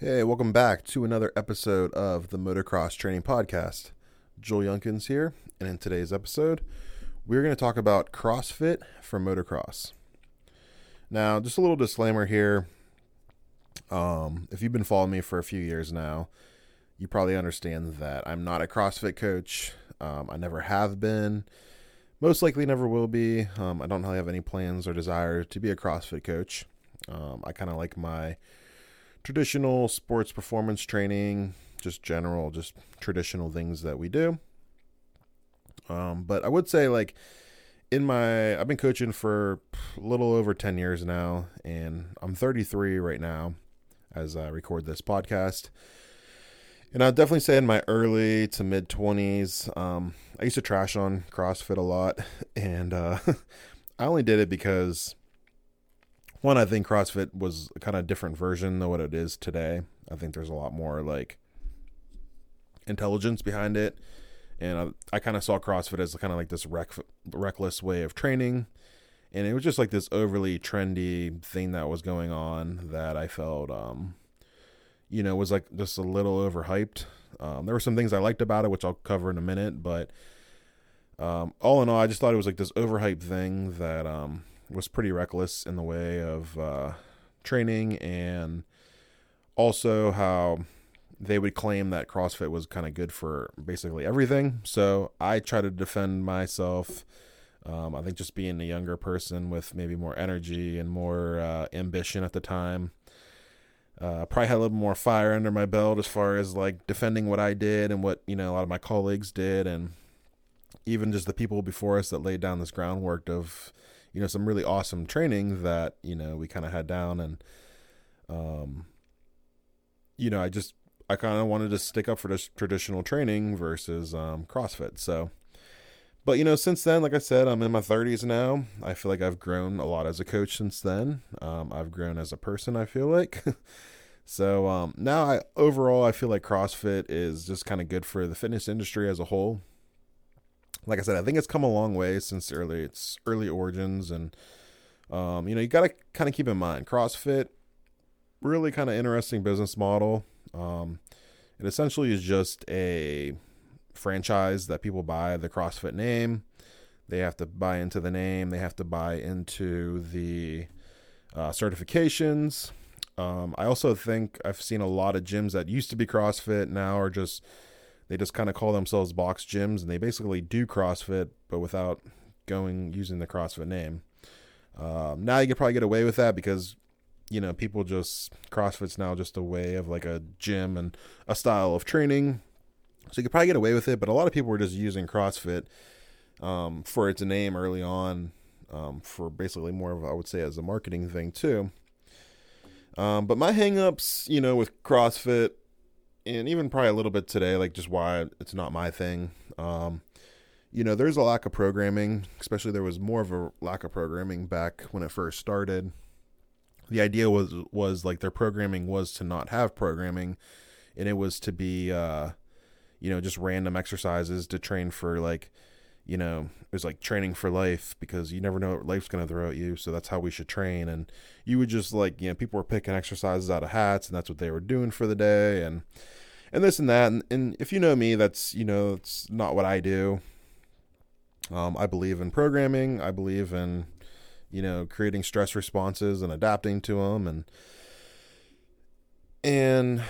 Hey, welcome back to another episode of the Motocross Training Podcast. Joel Younkins here, and in today's episode, we're going to talk about CrossFit for motocross. Now, just a little disclaimer here. Um, if you've been following me for a few years now, you probably understand that I'm not a CrossFit coach. Um, I never have been. Most likely never will be. Um, I don't really have any plans or desire to be a CrossFit coach. Um, I kind of like my traditional sports performance training, just general, just traditional things that we do. Um, but I would say, like, in my, I've been coaching for a little over 10 years now, and I'm 33 right now as I record this podcast. And I'd definitely say in my early to mid 20s, um, I used to trash on CrossFit a lot. And uh, I only did it because one, I think CrossFit was kind of different version than what it is today. I think there's a lot more like intelligence behind it, and I, I kind of saw CrossFit as kind of like this rec- reckless way of training, and it was just like this overly trendy thing that was going on that I felt, um, you know, was like just a little overhyped. Um, there were some things I liked about it, which I'll cover in a minute, but um, all in all, I just thought it was like this overhyped thing that um, was pretty reckless in the way of uh, training and also how they would claim that CrossFit was kind of good for basically everything. So I try to defend myself. Um, I think just being a younger person with maybe more energy and more uh, ambition at the time. Uh, probably had a little more fire under my belt as far as like defending what I did and what you know a lot of my colleagues did, and even just the people before us that laid down this groundwork of you know some really awesome training that you know we kind of had down and um you know i just i kind of wanted to stick up for this traditional training versus um crossfit so. But you know since then like i said i'm in my 30s now. I feel like i've grown a lot as a coach since then. Um, i've grown as a person i feel like. So um, now i overall i feel like crossfit is just kind of good for the fitness industry as a whole like I said, I think it's come a long way since early its early origins, and um, you know you got to kind of keep in mind CrossFit, really kind of interesting business model. Um, it essentially is just a franchise that people buy the CrossFit name. They have to buy into the name. They have to buy into the uh, certifications. Um, I also think I've seen a lot of gyms that used to be CrossFit now are just they just kind of call themselves box gyms and they basically do CrossFit, but without going using the CrossFit name. Um, now you could probably get away with that because you know people just CrossFit's now just a way of like a gym and a style of training. So you could probably get away with it, but a lot of people were just using CrossFit um, for its name early on, um, for basically more of I would say as a marketing thing too. Um, but my hangups, you know, with CrossFit and even probably a little bit today, like just why it's not my thing. Um, you know, there's a lack of programming, especially there was more of a lack of programming back when it first started. The idea was was like their programming was to not have programming, and it was to be, uh, you know, just random exercises to train for like, you know, it was like training for life because you never know what life's gonna throw at you. So that's how we should train. And you would just like, you know, people were picking exercises out of hats, and that's what they were doing for the day, and and this and that. And, and if you know me, that's you know it's not what I do. Um, I believe in programming. I believe in you know creating stress responses and adapting to them and and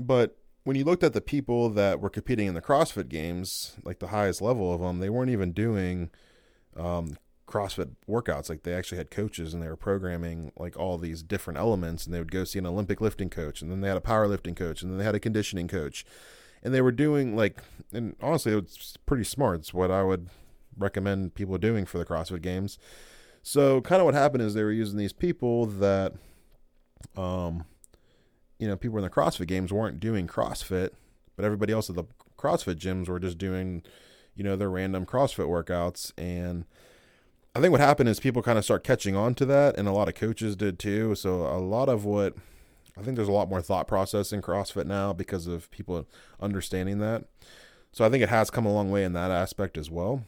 but when you looked at the people that were competing in the CrossFit games, like the highest level of them, they weren't even doing um, CrossFit workouts. Like they actually had coaches and they were programming like all these different elements and they would go see an Olympic lifting coach and then they had a powerlifting coach and then they had a conditioning coach. And they were doing like and honestly it was pretty smart. It's what I would recommend people doing for the CrossFit games. So kind of what happened is they were using these people that um you know, people in the CrossFit games weren't doing CrossFit, but everybody else at the CrossFit gyms were just doing, you know, their random CrossFit workouts and I think what happened is people kind of start catching on to that, and a lot of coaches did too. So a lot of what I think there's a lot more thought process in CrossFit now because of people understanding that. So I think it has come a long way in that aspect as well.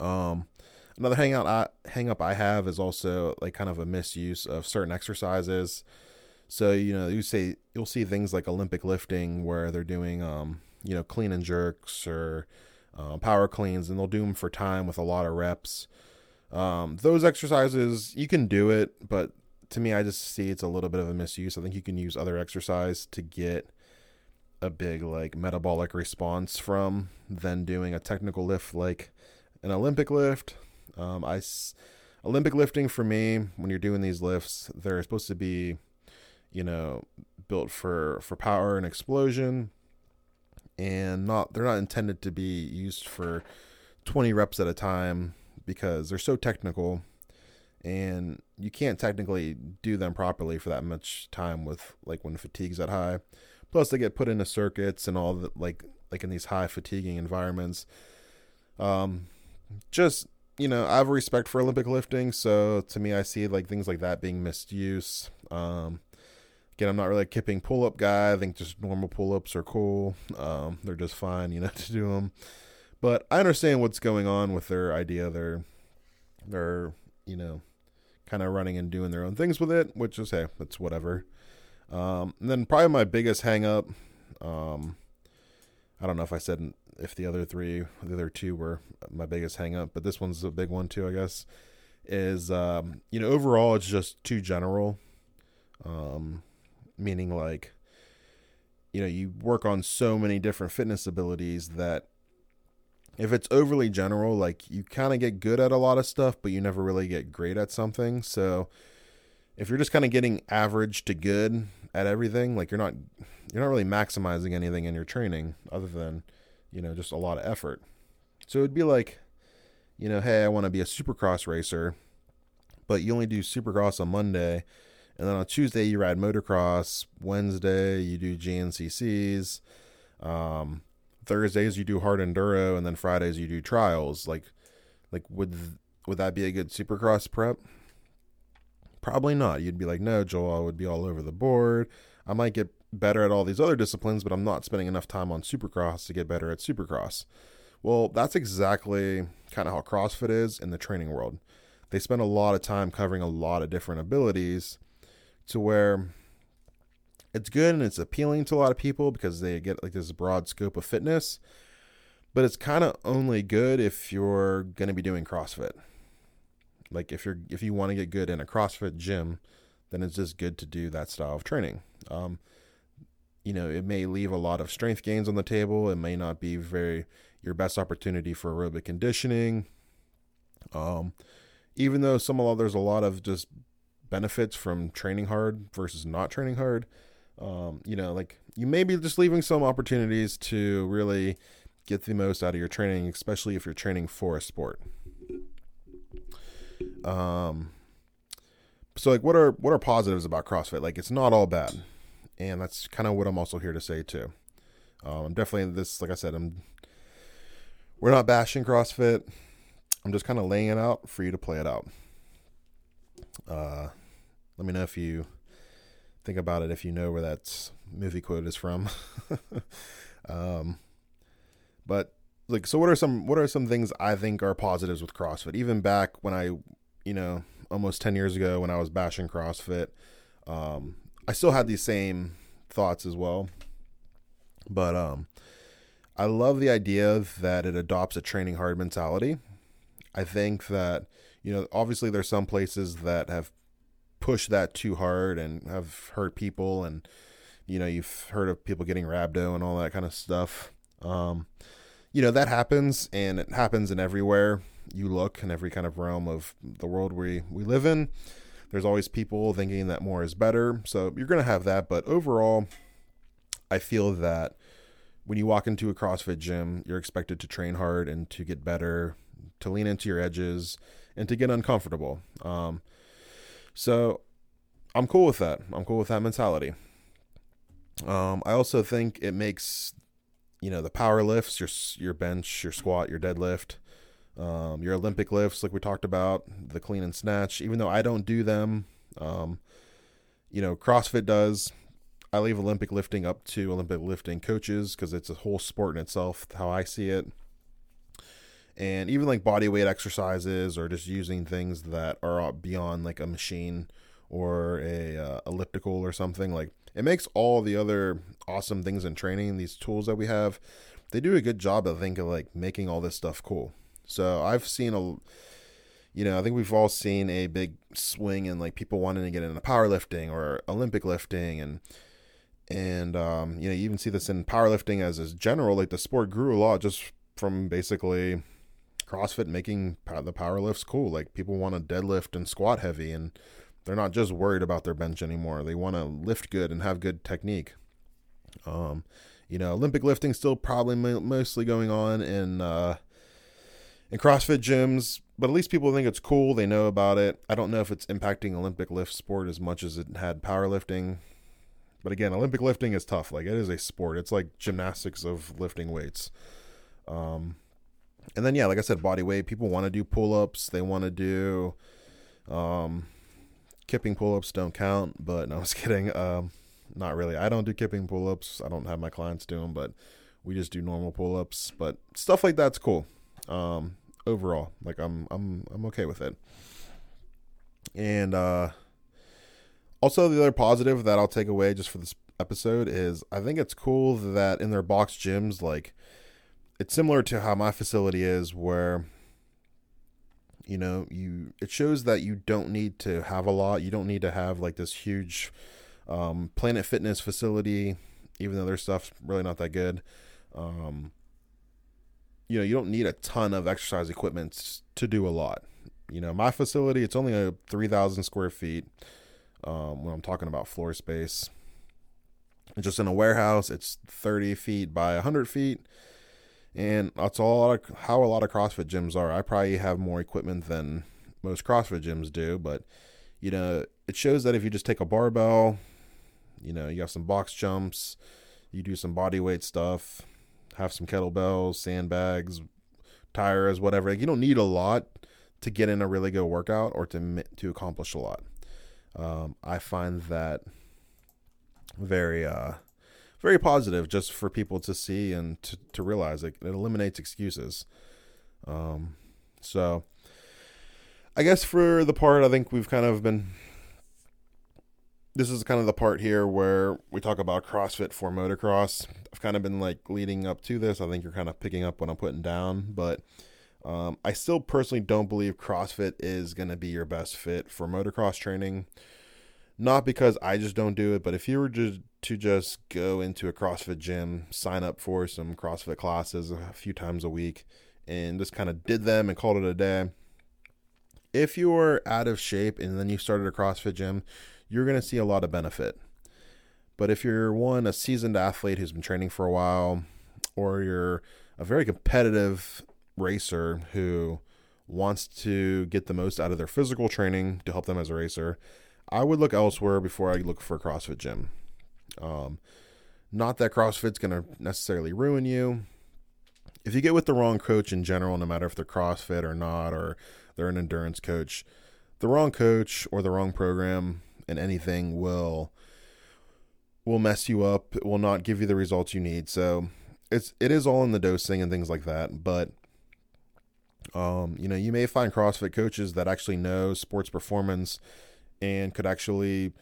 Um, another hangout I, hang up I have is also like kind of a misuse of certain exercises. So you know, you say you'll see things like Olympic lifting where they're doing, um, you know, clean and jerks or uh, power cleans, and they'll do them for time with a lot of reps. Um, those exercises you can do it, but to me, I just see it's a little bit of a misuse. I think you can use other exercise to get a big like metabolic response from than doing a technical lift like an Olympic lift. Um, I Olympic lifting for me, when you're doing these lifts, they're supposed to be you know, built for for power and explosion, and not they're not intended to be used for 20 reps at a time because they're so technical. And you can't technically do them properly for that much time with like when fatigue's that high. Plus they get put into circuits and all the like like in these high fatiguing environments. Um just you know i have respect for olympic lifting. So to me i see like things like that being misuse um Again, I'm not really a kipping pull up guy. I think just normal pull ups are cool. Um, they're just fine, you know, to do them. But I understand what's going on with their idea. They're they're you know kind of running and doing their own things with it, which is hey, it's whatever. Um, and then probably my biggest hang up, um, I don't know if I said if the other three, the other two were my biggest hang up, but this one's a big one too, I guess. Is um, you know overall it's just too general. Um, meaning like you know you work on so many different fitness abilities that if it's overly general like you kind of get good at a lot of stuff but you never really get great at something. So if you're just kind of getting average to good at everything like you're not you're not really maximizing anything in your training other than you know just a lot of effort. So it'd be like you know hey i want to be a supercross racer but you only do supercross on monday and then on Tuesday, you ride motocross. Wednesday, you do GNCCs. Um, Thursdays, you do hard enduro. And then Fridays, you do trials. Like, like would would that be a good supercross prep? Probably not. You'd be like, no, Joel, I would be all over the board. I might get better at all these other disciplines, but I'm not spending enough time on supercross to get better at supercross. Well, that's exactly kind of how CrossFit is in the training world. They spend a lot of time covering a lot of different abilities to where it's good and it's appealing to a lot of people because they get like this broad scope of fitness but it's kind of only good if you're going to be doing CrossFit. Like if you're if you want to get good in a CrossFit gym, then it's just good to do that style of training. Um, you know, it may leave a lot of strength gains on the table. It may not be very your best opportunity for aerobic conditioning. Um, even though some of there's a lot of just benefits from training hard versus not training hard. Um, you know, like you may be just leaving some opportunities to really get the most out of your training, especially if you're training for a sport. Um, so like, what are what are positives about CrossFit? Like, it's not all bad, and that's kind of what I'm also here to say too. Um, I'm definitely this, like I said, I'm. We're not bashing CrossFit. I'm just kind of laying it out for you to play it out. Uh, let me know if you think about it, if you know where that movie quote is from. um, but like, so what are some what are some things I think are positives with CrossFit? Even back when I, you know, almost ten years ago when I was bashing CrossFit, um, I still had these same thoughts as well. But um, I love the idea that it adopts a training hard mentality. I think that you know, obviously there's some places that have push that too hard and have hurt people and you know you've heard of people getting rhabdo and all that kind of stuff. Um, you know that happens and it happens in everywhere you look in every kind of realm of the world we we live in. There's always people thinking that more is better. So you're going to have that but overall i feel that when you walk into a crossfit gym you're expected to train hard and to get better to lean into your edges and to get uncomfortable. Um, so I'm cool with that. I'm cool with that mentality. Um, I also think it makes you know the power lifts, your your bench, your squat, your deadlift, um, your Olympic lifts, like we talked about, the clean and snatch. Even though I don't do them, um, you know, CrossFit does. I leave Olympic lifting up to Olympic lifting coaches because it's a whole sport in itself. How I see it, and even like body weight exercises or just using things that are beyond like a machine or a uh, elliptical or something like it makes all the other awesome things in training these tools that we have they do a good job i think of like making all this stuff cool. So i've seen a you know i think we've all seen a big swing in like people wanting to get into powerlifting or olympic lifting and and um, you know you even see this in powerlifting as a general like the sport grew a lot just from basically CrossFit making the power lifts cool. Like people want to deadlift and squat heavy, and they're not just worried about their bench anymore. They want to lift good and have good technique. Um, you know, Olympic lifting still probably mostly going on in uh, in CrossFit gyms, but at least people think it's cool. They know about it. I don't know if it's impacting Olympic lift sport as much as it had powerlifting. But again, Olympic lifting is tough. Like it is a sport. It's like gymnastics of lifting weights. Um, and then yeah, like I said, body weight. People want to do pull ups. They want to do um, kipping pull ups. Don't count. But no, I was kidding. Um, not really. I don't do kipping pull ups. I don't have my clients do them, but we just do normal pull ups. But stuff like that's cool. Um, overall, like I'm I'm I'm okay with it. And uh, also the other positive that I'll take away just for this episode is I think it's cool that in their box gyms like it's similar to how my facility is where you know you it shows that you don't need to have a lot. You don't need to have like this huge um, planet fitness facility even though their stuff's really not that good. Um, you know you don't need a ton of exercise equipment to do a lot. You know my facility it's only a 3000 square feet um, when i'm talking about floor space. Just in a warehouse. It's 30 feet by 100 feet and that's all how a lot of CrossFit gyms are. I probably have more equipment than most CrossFit gyms do, but you know, it shows that if you just take a barbell, you know, you have some box jumps, you do some body weight stuff, have some kettlebells, sandbags, tires, whatever. Like, you don't need a lot to get in a really good workout or to to accomplish a lot. Um, I find that very uh, very positive just for people to see and to, to realize it, it eliminates excuses. Um, so I guess for the part, I think we've kind of been. This is kind of the part here where we talk about CrossFit for motocross. I've kind of been like leading up to this. I think you're kind of picking up what I'm putting down, but um, I still personally don't believe CrossFit is going to be your best fit for motocross training. Not because I just don't do it, but if you were to, to just go into a CrossFit gym, sign up for some CrossFit classes a few times a week, and just kind of did them and called it a day, if you were out of shape and then you started a CrossFit gym, you're going to see a lot of benefit. But if you're one, a seasoned athlete who's been training for a while, or you're a very competitive racer who wants to get the most out of their physical training to help them as a racer, I would look elsewhere before I look for a CrossFit gym. Um, not that CrossFit's going to necessarily ruin you. If you get with the wrong coach in general, no matter if they're CrossFit or not, or they're an endurance coach, the wrong coach or the wrong program and anything will will mess you up. It will not give you the results you need. So it's it is all in the dosing and things like that. But um, you know, you may find CrossFit coaches that actually know sports performance and could actually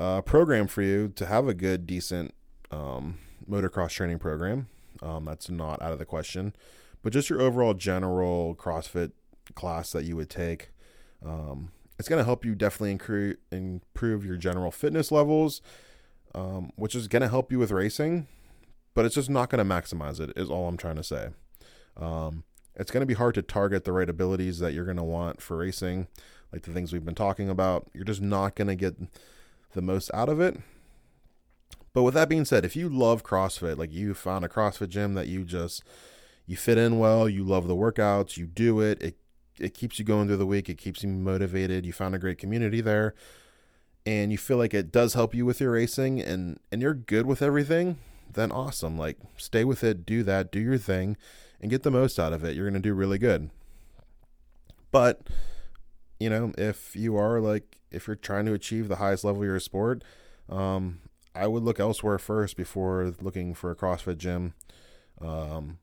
uh, program for you to have a good, decent um, motocross training program. Um, that's not out of the question. But just your overall general CrossFit class that you would take, um, it's going to help you definitely incre- improve your general fitness levels, um, which is going to help you with racing. But it's just not going to maximize it, is all I'm trying to say. Um, it's going to be hard to target the right abilities that you're going to want for racing like the things we've been talking about. You're just not going to get the most out of it. But with that being said, if you love CrossFit, like you found a CrossFit gym that you just you fit in well, you love the workouts, you do it, it it keeps you going through the week, it keeps you motivated, you found a great community there, and you feel like it does help you with your racing and and you're good with everything, then awesome. Like stay with it, do that, do your thing and get the most out of it. You're going to do really good. But you know, if you are like if you're trying to achieve the highest level of your sport, um, I would look elsewhere first before looking for a CrossFit gym. Um,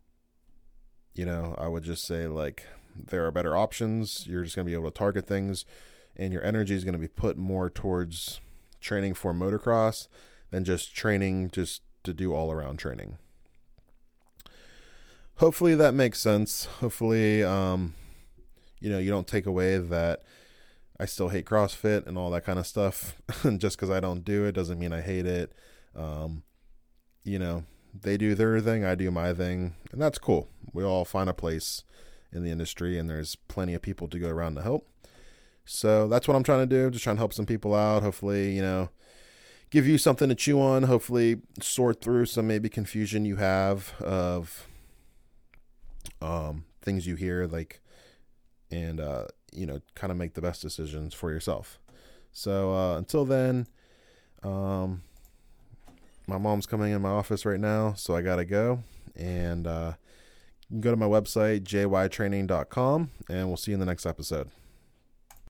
you know, I would just say like there are better options. You're just gonna be able to target things and your energy is going to be put more towards training for motocross than just training just to do all around training. Hopefully that makes sense. Hopefully, um, you know, you don't take away that I still hate CrossFit and all that kind of stuff. just because I don't do it doesn't mean I hate it. Um, you know, they do their thing, I do my thing, and that's cool. We all find a place in the industry, and there's plenty of people to go around to help. So that's what I'm trying to do. Just trying to help some people out. Hopefully, you know, give you something to chew on. Hopefully, sort through some maybe confusion you have of um, things you hear, like, and uh, you know, kind of make the best decisions for yourself. So uh, until then, um, my mom's coming in my office right now, so I gotta go. And uh, you can go to my website, jytraining.com, and we'll see you in the next episode.